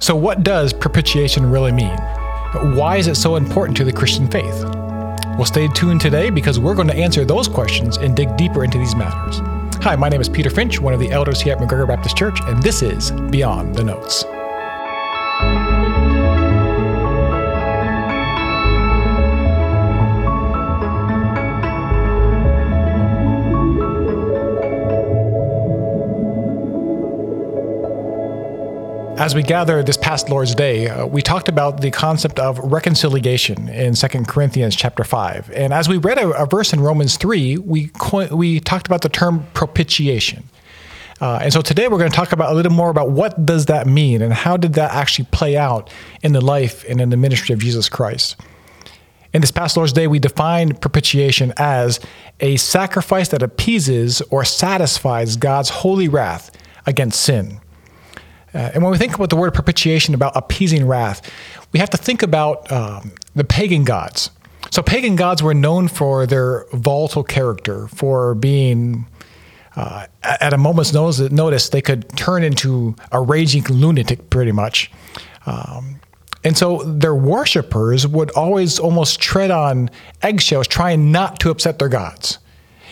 So, what does propitiation really mean? Why is it so important to the Christian faith? Well, stay tuned today because we're going to answer those questions and dig deeper into these matters. Hi, my name is Peter Finch, one of the elders here at McGregor Baptist Church, and this is Beyond the Notes. As we gather this past Lord's Day, uh, we talked about the concept of reconciliation in 2 Corinthians chapter 5. And as we read a, a verse in Romans 3, we, co- we talked about the term propitiation. Uh, and so today we're going to talk about a little more about what does that mean and how did that actually play out in the life and in the ministry of Jesus Christ. In this past Lord's Day, we defined propitiation as a sacrifice that appeases or satisfies God's holy wrath against sin. Uh, and when we think about the word propitiation, about appeasing wrath, we have to think about um, the pagan gods. So, pagan gods were known for their volatile character, for being, uh, at a moment's notice, they could turn into a raging lunatic pretty much. Um, and so their worshippers would always almost tread on eggshells, trying not to upset their gods.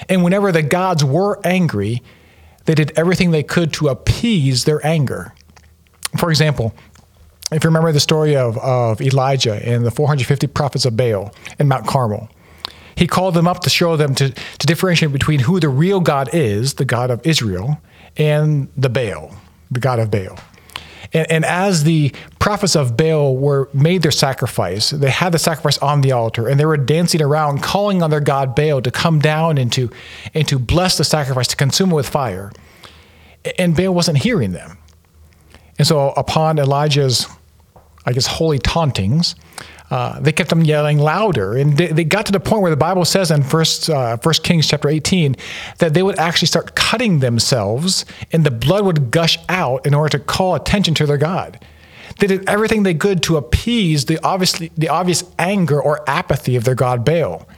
And whenever the gods were angry, they did everything they could to appease their anger for example, if you remember the story of, of Elijah and the 450 prophets of Baal in Mount Carmel, he called them up to show them to, to differentiate between who the real God is, the God of Israel, and the Baal, the God of Baal. And, and, as the prophets of Baal were made their sacrifice, they had the sacrifice on the altar, and they were dancing around, calling on their god Baal to come down and to, and to bless the sacrifice, to consume it with fire. And Baal wasn't hearing them. And so, upon Elijah's, I guess, holy tauntings, uh, they kept them yelling louder, and they, they, got to the point where the Bible says in First uh, First Kings chapter 18 that they would actually start cutting themselves, and the blood would gush out in order to call attention to their God. They did everything they could to appease the obviously the obvious anger or apathy of their god Baal,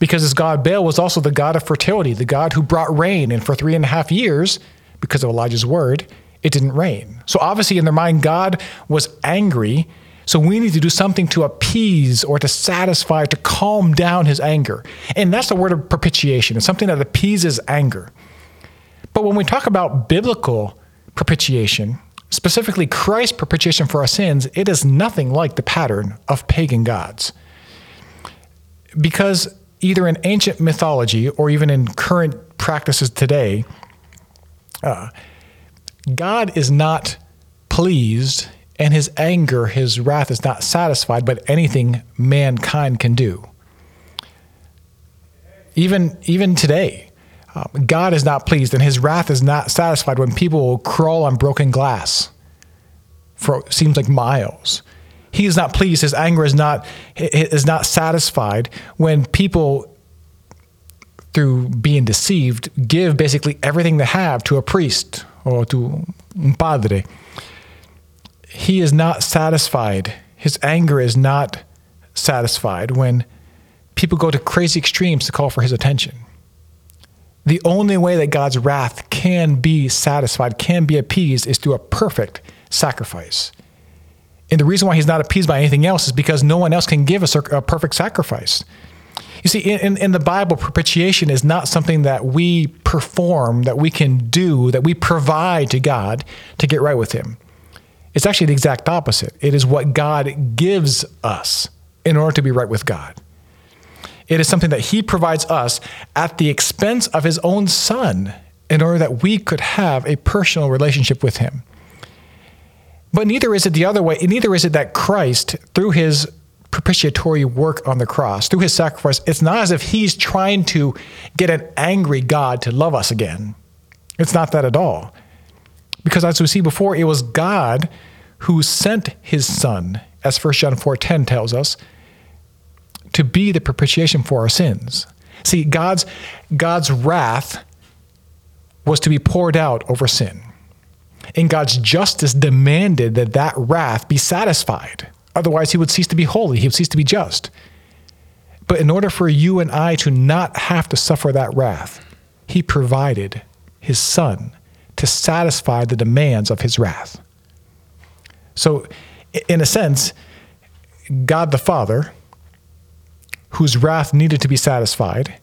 because this god Baal was also the god of fertility, the god who brought rain, and for three and a half years, because of Elijah's word, it didn't rain. So obviously, in their mind, God was angry. So we need to do something to appease or to satisfy, to calm down his anger. And that's the word of propitiation. It's something that appeases anger. But when we talk about biblical propitiation, specifically Christ's propitiation for our sins, it is nothing like the pattern of pagan gods. Because either in ancient mythology or even in current practices today, uh, God is not pleased and his anger, his wrath is not satisfied by anything mankind can do. Even, even today, um, God is not pleased and his wrath is not satisfied when people crawl on broken glass for seems like miles. He is not pleased. His anger is not, is not satisfied when people, through being deceived, give basically everything they have to a priest or to un padre, he is not satisfied. His anger is not satisfied when people go to crazy extremes to call for his attention. The only way that God's wrath can be satisfied, can be appeased, is through a perfect sacrifice. And the reason why he's not appeased by anything else is because no one else can give a, a perfect sacrifice. You see, in, in the Bible, propitiation is not something that we perform, that we can do, that we provide to God to get right with Him. It's actually the exact opposite. It is what God gives us in order to be right with God. It is something that He provides us at the expense of His own Son in order that we could have a personal relationship with Him. But neither is it the other way. Neither is it that Christ, through His propitiatory work on the cross, through his sacrifice, it's not as if he's trying to get an angry God to love us again. It's not that at all. Because as we see before, it was God who sent his son, as 1 John 4:10 tells us, to be the propitiation for our sins. See, God's God's wrath was to be poured out over sin. And God's justice demanded that that wrath be satisfied. Otherwise, he would cease to be holy, he would cease to be just. But in order for you and I to not have to suffer that wrath, he provided his son to satisfy the demands of his wrath. So, in a sense, God the Father, whose wrath needed to be satisfied,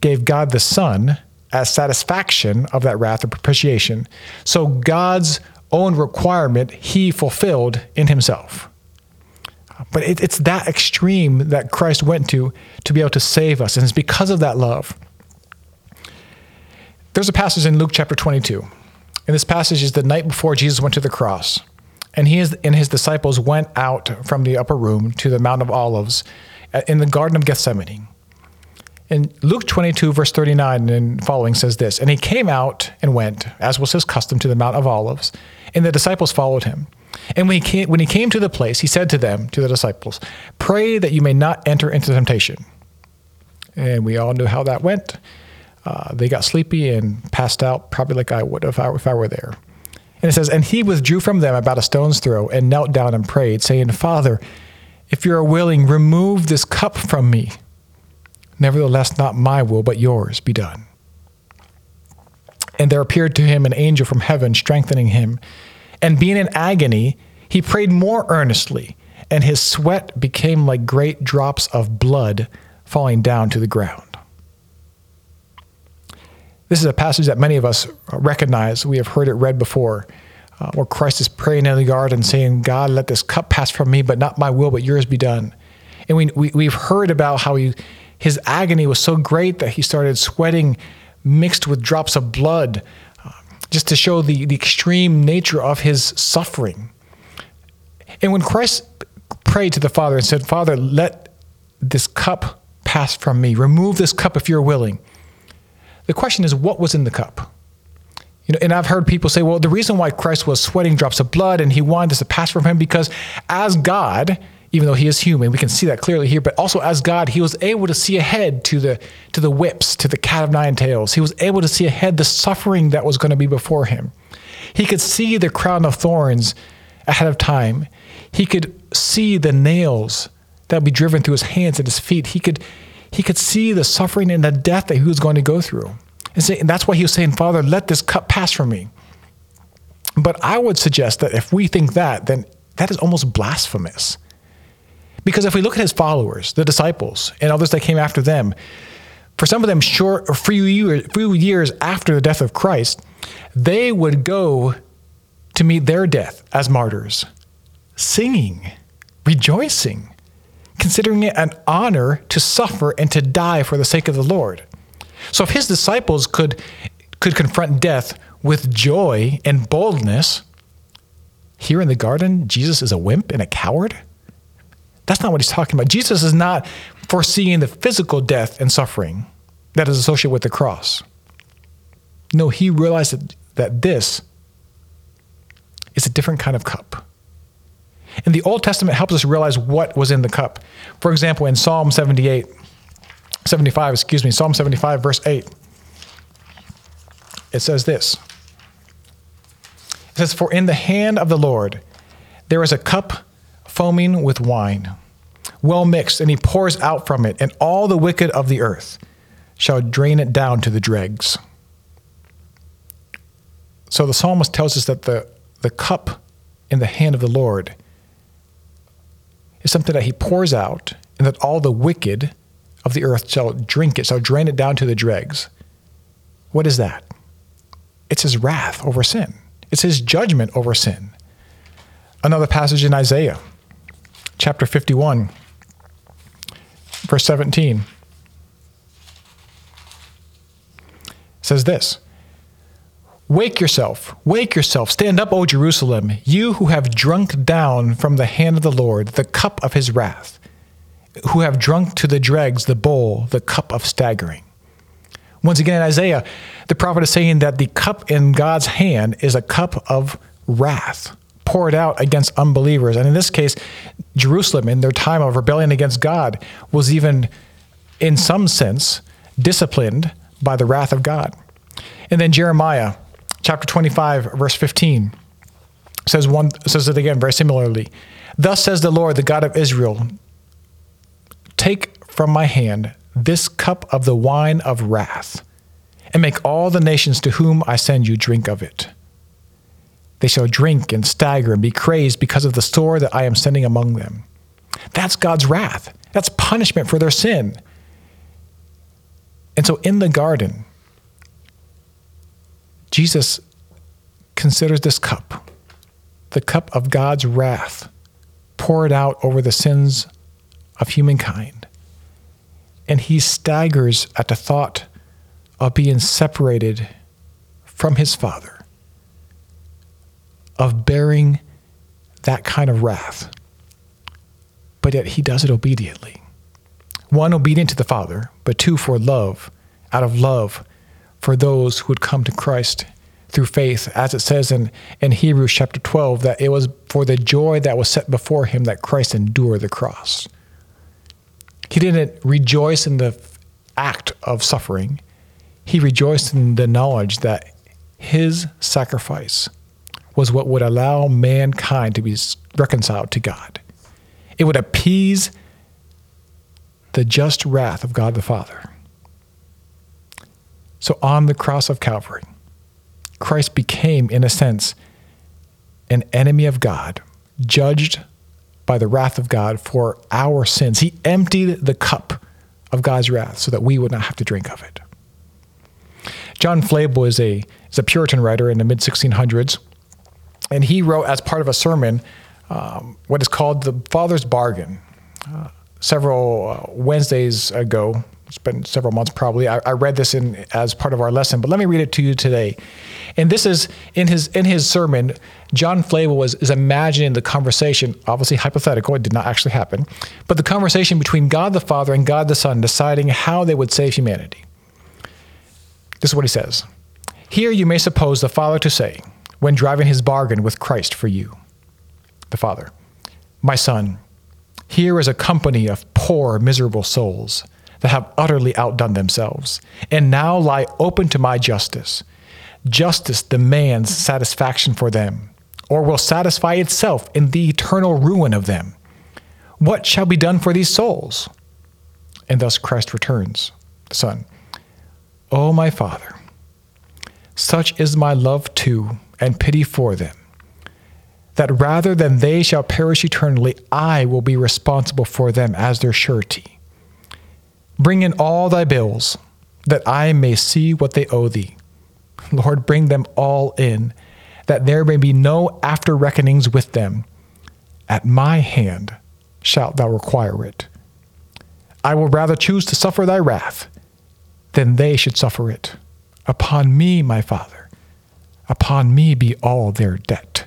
gave God the Son as satisfaction of that wrath or propitiation. So, God's own requirement he fulfilled in himself. But it, it's that extreme that Christ went to to be able to save us. And it's because of that love. There's a passage in Luke chapter 22. And this passage is the night before Jesus went to the cross. And he and his disciples went out from the upper room to the Mount of Olives in the Garden of Gethsemane. In Luke 22, verse 39 and following says this And he came out and went, as was his custom, to the Mount of Olives, and the disciples followed him. And when he, came, when he came to the place, he said to them, to the disciples, Pray that you may not enter into temptation. And we all knew how that went. Uh, they got sleepy and passed out, probably like I would if I, if I were there. And it says, And he withdrew from them about a stone's throw and knelt down and prayed, saying, Father, if you are willing, remove this cup from me. Nevertheless, not my will, but yours be done. And there appeared to him an angel from heaven, strengthening him. And being in agony, he prayed more earnestly, and his sweat became like great drops of blood falling down to the ground. This is a passage that many of us recognize. We have heard it read before, uh, where Christ is praying in the garden, saying, God, let this cup pass from me, but not my will, but yours be done. And we, we, we've heard about how he, his agony was so great that he started sweating mixed with drops of blood, just to show the, the extreme nature of his suffering. And when Christ prayed to the Father and said, Father, let this cup pass from me, remove this cup if you're willing. The question is, what was in the cup? You know, and I've heard people say, well, the reason why Christ was sweating drops of blood and he wanted this to pass from him because as God, even though he is human, we can see that clearly here, but also as God, he was able to see ahead to the to the whips, to the cat of nine tails. He was able to see ahead the suffering that was going to be before him. He could see the crown of thorns ahead of time. He could see the nails that would be driven through his hands and his feet. He could he could see the suffering and the death that he was going to go through. And, say, and that's why he was saying, Father, let this cup pass from me. But I would suggest that if we think that, then that is almost blasphemous. Because if we look at his followers, the disciples, and others that came after them, for some of them, short or few years, few years after the death of Christ, they would go to meet their death as martyrs, singing, rejoicing, considering it an honor to suffer and to die for the sake of the Lord. So if his disciples could could confront death with joy and boldness, here in the garden, Jesus is a wimp and a coward? That's not what he's talking about. Jesus is not foreseeing the physical death and suffering that is associated with the cross. No, he realized that, that this is a different kind of cup. And the Old Testament helps us realize what was in the cup. For example, in Psalm 78, 75, excuse me, Psalm 75, verse 8, it says this. It says, For in the hand of the Lord there is a cup foaming with wine, well mixed, and he pours out from it, and all the wicked of the earth shall drain it down to the dregs. So the psalmist tells us that the, the cup in the hand of the Lord is something that he pours out, and that all the wicked of the earth shall drink it, shall drain it down to the dregs. What is that? It's his wrath over sin, it's his judgment over sin. Another passage in Isaiah, chapter 51, verse 17, says this. Wake yourself, wake yourself, stand up, O Jerusalem, you who have drunk down from the hand of the Lord the cup of his wrath, who have drunk to the dregs the bowl, the cup of staggering. Once again, in Isaiah, the prophet is saying that the cup in God's hand is a cup of wrath poured out against unbelievers. And in this case, Jerusalem, in their time of rebellion against God, was even, in some sense, disciplined by the wrath of God. And then Jeremiah chapter 25, verse 15 says one says it again very similarly. Thus says the Lord, the God of Israel, take from my hand this cup of the wine of wrath, and make all the nations to whom I send you drink of it. They shall drink and stagger and be crazed because of the sword that I am sending among them. That's God's wrath. That's punishment for their sin. And so in the garden, Jesus considers this cup, the cup of God's wrath, poured out over the sins of humankind. And he staggers at the thought of being separated from his Father, of bearing that kind of wrath. But yet he does it obediently. One, obedient to the Father, but two, for love, out of love for those who would come to Christ through faith, as it says in, in Hebrews chapter 12, that it was for the joy that was set before him that Christ endured the cross. He didn't rejoice in the act of suffering, he rejoiced in the knowledge that his sacrifice was what would allow mankind to be reconciled to God. It would appease the just wrath of God the Father. So on the cross of Calvary, Christ became, in a sense, an enemy of God, judged by the wrath of God for our sins. He emptied the cup of God's wrath so that we would not have to drink of it. John Flavel is a, a Puritan writer in the mid 1600s, and he wrote as part of a sermon um, what is called the Father's Bargain. Uh, several uh, Wednesdays ago, it's been several months probably. I, I, read this in as part of our lesson, but let me read it to you today. And this is in his in his sermon. John Flavel was is imagining the conversation, obviously hypothetical. It did not actually happen, but the conversation between God the Father and God the Son, deciding how they would save humanity. This is what he says. Here you may suppose the Father to say, when driving his bargain with Christ for you, the Father, My Son, here is a company of poor, miserable souls that have utterly outdone themselves, and now lie open to my justice. Justice demands satisfaction for them, or will satisfy itself in the eternal ruin of them. What shall be done for these souls? And thus Christ returns, the Son. O my Father, such is my love to and pity for them, that rather than they shall perish eternally, I will be responsible for them as their surety. Bring in all thy bills, that I may see what they owe thee. Lord, bring them all in, that there may be no after reckonings with them. At my hand shalt thou require it. I will rather choose to suffer thy wrath than they should suffer it. Upon me, my Father, upon me be all their debt.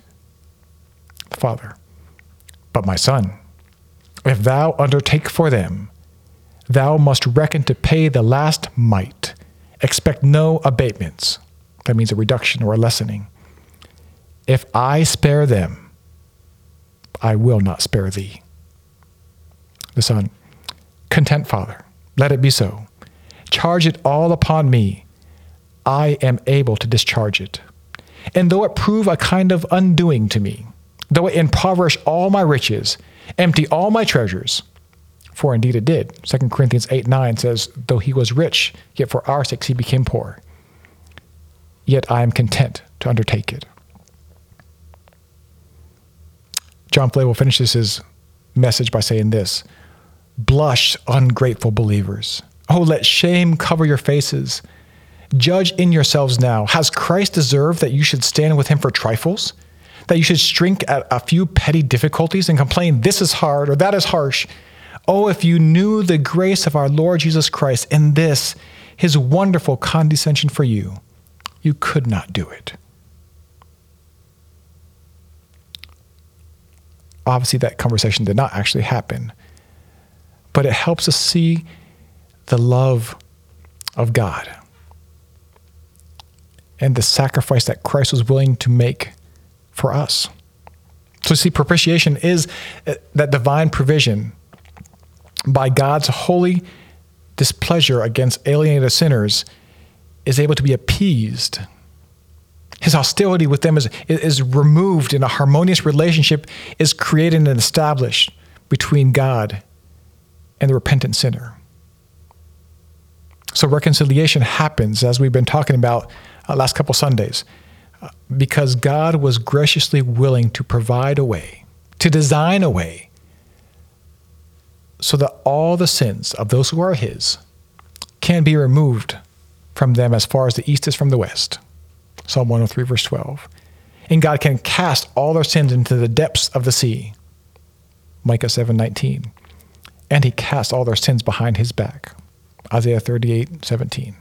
Father, but my Son, if thou undertake for them, thou must reckon to pay the last mite. Expect no abatements. That means a reduction or a lessening. If I spare them, I will not spare thee. The Son, content, Father, let it be so. Charge it all upon me. I am able to discharge it. And though it prove a kind of undoing to me, though it impoverish all my riches, empty all my treasures, for indeed it did. 2 Corinthians 8 9 says, Though he was rich, yet for our sakes he became poor. Yet I am content to undertake it. John Flavel finishes his message by saying this Blush, ungrateful believers. Oh, let shame cover your faces. Judge in yourselves now. Has Christ deserved that you should stand with him for trifles? That you should shrink at a few petty difficulties and complain, this is hard or that is harsh? Oh, if you knew the grace of our Lord Jesus Christ in this, his wonderful condescension for you, you could not do it. Obviously, that conversation did not actually happen, but it helps us see the love of God and the sacrifice that Christ was willing to make for us. So, see, propitiation is uh, that divine provision by God's holy displeasure against alienated sinners, is able to be appeased. His hostility with them is, is removed, and a harmonious relationship is created and established between God and the repentant sinner. So reconciliation happens, as we've been talking about uh, last couple Sundays. because God was graciously willing to provide a way, to design a way, so that all the sins of those who are His can be removed from them as far as the east is from the west. Psalm 103, verse 12. And God can cast all their sins into the depths of the sea. Micah 7, 19. And He cast all their sins behind His back. Isaiah 38, 17.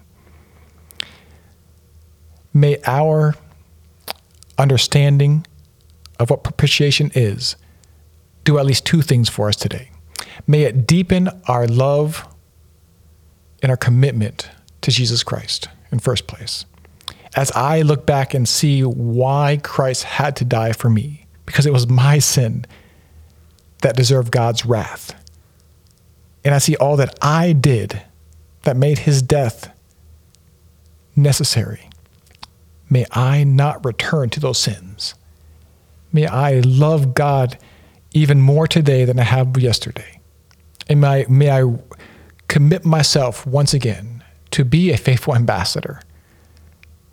May our understanding of what propitiation is do at least two things for us today. May it deepen our love and our commitment to Jesus Christ in first place. As I look back and see why Christ had to die for me, because it was my sin that deserved God's wrath. And I see all that I did that made his death necessary. May I not return to those sins. May I love God even more today than I have yesterday. And may, may I commit myself once again to be a faithful ambassador,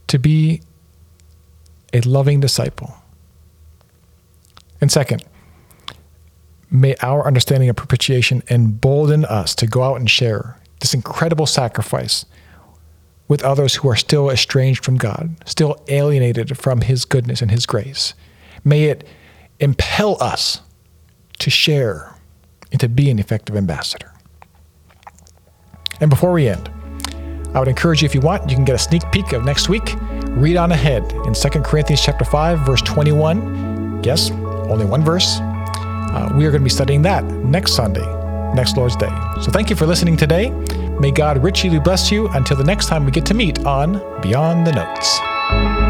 to be a loving disciple. And second, may our understanding of propitiation embolden us to go out and share this incredible sacrifice with others who are still estranged from God, still alienated from His goodness and His grace. May it impel us to share and to be an effective ambassador. And before we end, I would encourage you if you want, you can get a sneak peek of next week. Read on ahead in 2 Corinthians chapter 5, verse 21. Yes, only one verse. Uh, we are going to be studying that next Sunday, next Lord's Day. So thank you for listening today. May God richly bless you until the next time we get to meet on Beyond the Notes.